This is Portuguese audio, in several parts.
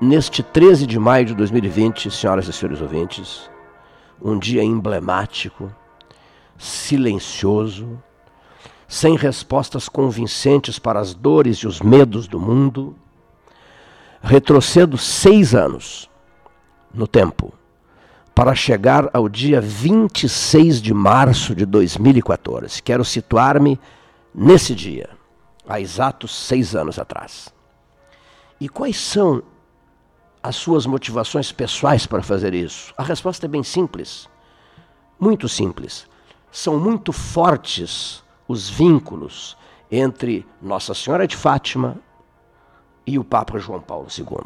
neste 13 de maio de 2020, senhoras e senhores ouvintes, um dia emblemático, silencioso, sem respostas convincentes para as dores e os medos do mundo, retrocedo seis anos no tempo para chegar ao dia 26 de março de 2014. Quero situar-me nesse dia, há exatos seis anos atrás. E quais são as suas motivações pessoais para fazer isso? A resposta é bem simples, muito simples. São muito fortes os vínculos entre Nossa Senhora de Fátima e o Papa João Paulo II.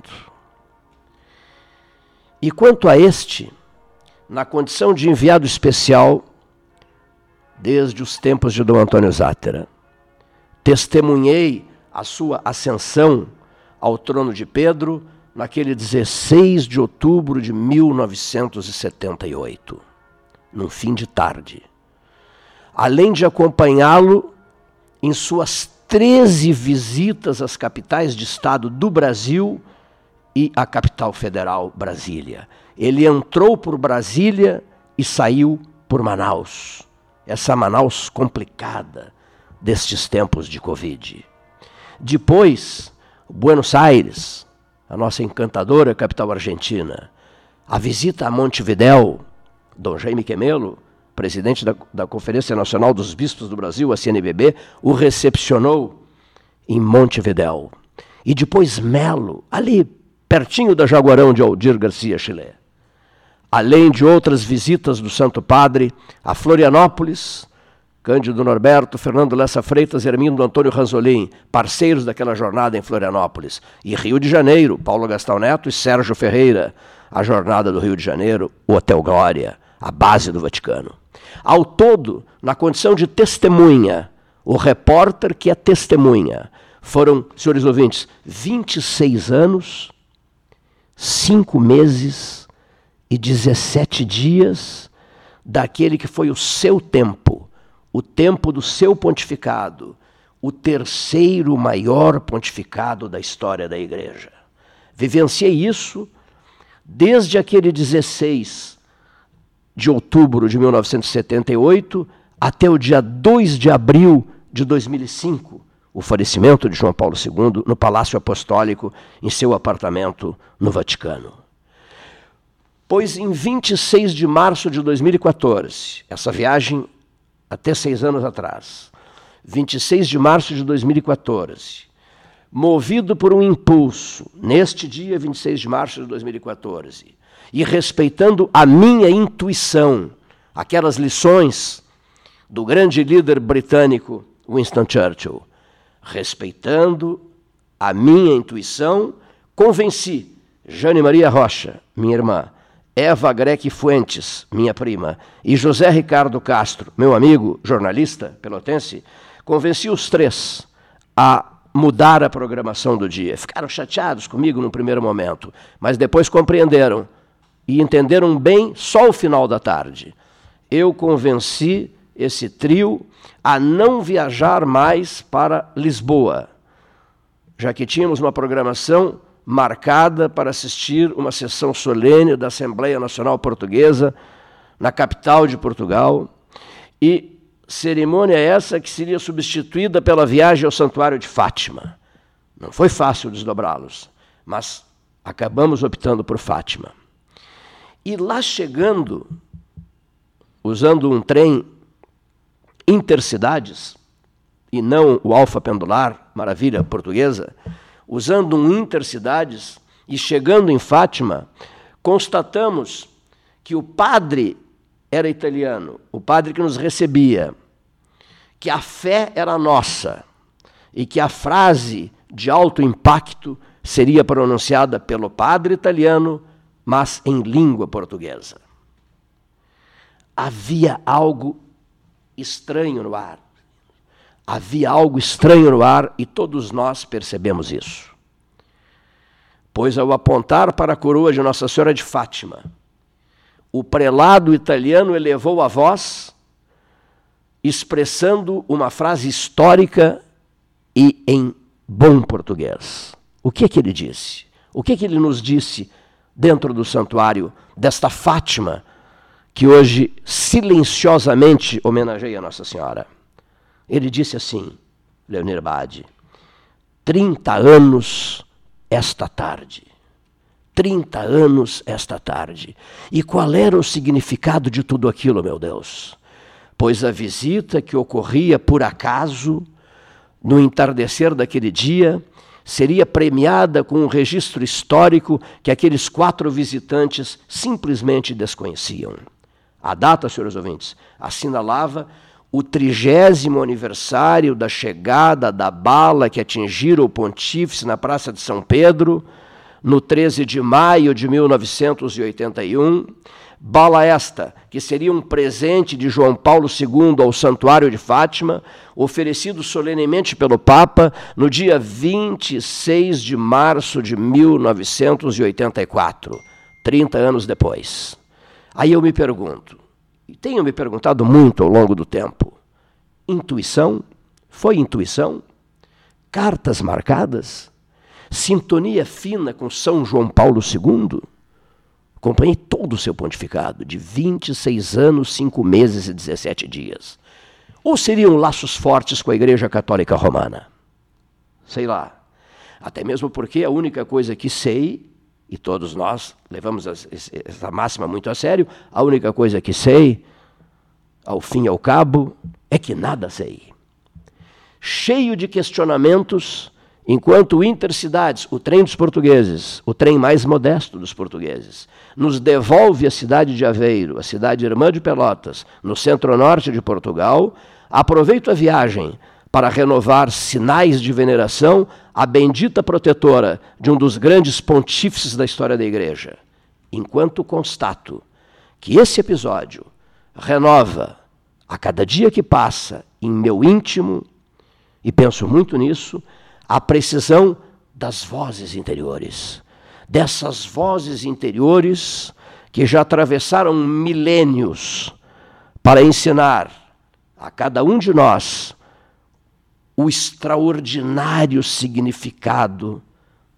E quanto a este, na condição de enviado especial, desde os tempos de Dom Antônio Zátera, testemunhei a sua ascensão ao trono de Pedro naquele 16 de outubro de 1978, num fim de tarde. Além de acompanhá-lo em suas 13 visitas às capitais de estado do Brasil e à capital federal, Brasília. Ele entrou por Brasília e saiu por Manaus. Essa Manaus complicada destes tempos de Covid. Depois, Buenos Aires, a nossa encantadora capital argentina. A visita a Montevidéu, Dom Jaime Quemelo, presidente da, da Conferência Nacional dos Bispos do Brasil, a CNBB, o recepcionou em Montevidéu. E depois Melo, ali pertinho da Jaguarão de Aldir Garcia Chile. Além de outras visitas do Santo Padre a Florianópolis, Cândido Norberto, Fernando Lessa Freitas Hermindo Antônio Ranzolin, parceiros daquela jornada em Florianópolis. E Rio de Janeiro, Paulo Gastão Neto e Sérgio Ferreira, a jornada do Rio de Janeiro, o Hotel Glória, a base do Vaticano. Ao todo, na condição de testemunha, o repórter que é testemunha, foram, senhores ouvintes, 26 anos, 5 meses e 17 dias daquele que foi o seu tempo o tempo do seu pontificado, o terceiro maior pontificado da história da Igreja. Vivenciei isso desde aquele 16 de outubro de 1978 até o dia 2 de abril de 2005, o falecimento de João Paulo II no Palácio Apostólico, em seu apartamento no Vaticano. Pois em 26 de março de 2014, essa viagem até seis anos atrás, 26 de março de 2014, movido por um impulso, neste dia 26 de março de 2014, e respeitando a minha intuição, aquelas lições do grande líder britânico Winston Churchill, respeitando a minha intuição, convenci Jane Maria Rocha, minha irmã, Eva Greque Fuentes, minha prima, e José Ricardo Castro, meu amigo, jornalista pelotense, convenci os três a mudar a programação do dia. Ficaram chateados comigo no primeiro momento, mas depois compreenderam e entenderam bem só o final da tarde. Eu convenci esse trio a não viajar mais para Lisboa, já que tínhamos uma programação marcada para assistir uma sessão solene da Assembleia Nacional Portuguesa na capital de Portugal. E cerimônia essa que seria substituída pela viagem ao Santuário de Fátima. Não foi fácil desdobrá-los, mas acabamos optando por Fátima. E lá chegando, usando um trem intercidades, e não o alfa pendular, maravilha portuguesa, usando um intercidades e chegando em Fátima, constatamos que o padre era italiano, o padre que nos recebia, que a fé era nossa e que a frase de alto impacto seria pronunciada pelo padre italiano, mas em língua portuguesa. Havia algo estranho no ar. Havia algo estranho no ar e todos nós percebemos isso. Pois ao apontar para a coroa de Nossa Senhora de Fátima, o prelado italiano elevou a voz, expressando uma frase histórica e em bom português. O que é que ele disse? O que, que ele nos disse dentro do santuário desta Fátima, que hoje silenciosamente homenageia Nossa Senhora? Ele disse assim, Leonir Bade, 30 anos esta tarde. 30 anos esta tarde. E qual era o significado de tudo aquilo, meu Deus? Pois a visita que ocorria por acaso, no entardecer daquele dia, seria premiada com um registro histórico que aqueles quatro visitantes simplesmente desconheciam. A data, senhores ouvintes, assinalava o trigésimo aniversário da chegada da bala que atingira o pontífice na Praça de São Pedro, no 13 de maio de 1981. Bala esta, que seria um presente de João Paulo II ao Santuário de Fátima, oferecido solenemente pelo Papa no dia 26 de março de 1984, 30 anos depois. Aí eu me pergunto, e tenho me perguntado muito ao longo do tempo: intuição? Foi intuição? Cartas marcadas? Sintonia fina com São João Paulo II? Acompanhei todo o seu pontificado, de 26 anos, 5 meses e 17 dias. Ou seriam laços fortes com a Igreja Católica Romana? Sei lá. Até mesmo porque a única coisa que sei e todos nós levamos essa máxima muito a sério, a única coisa que sei, ao fim e ao cabo, é que nada sei. Cheio de questionamentos, enquanto o Intercidades, o trem dos portugueses, o trem mais modesto dos portugueses, nos devolve a cidade de Aveiro, a cidade irmã de Pelotas, no centro-norte de Portugal, aproveito a viagem para renovar sinais de veneração à bendita protetora de um dos grandes pontífices da história da Igreja. Enquanto constato que esse episódio renova a cada dia que passa em meu íntimo, e penso muito nisso, a precisão das vozes interiores. Dessas vozes interiores que já atravessaram milênios para ensinar a cada um de nós o extraordinário significado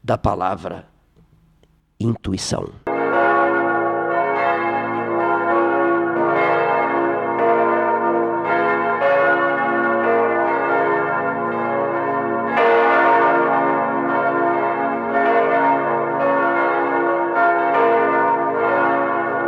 da palavra intuição.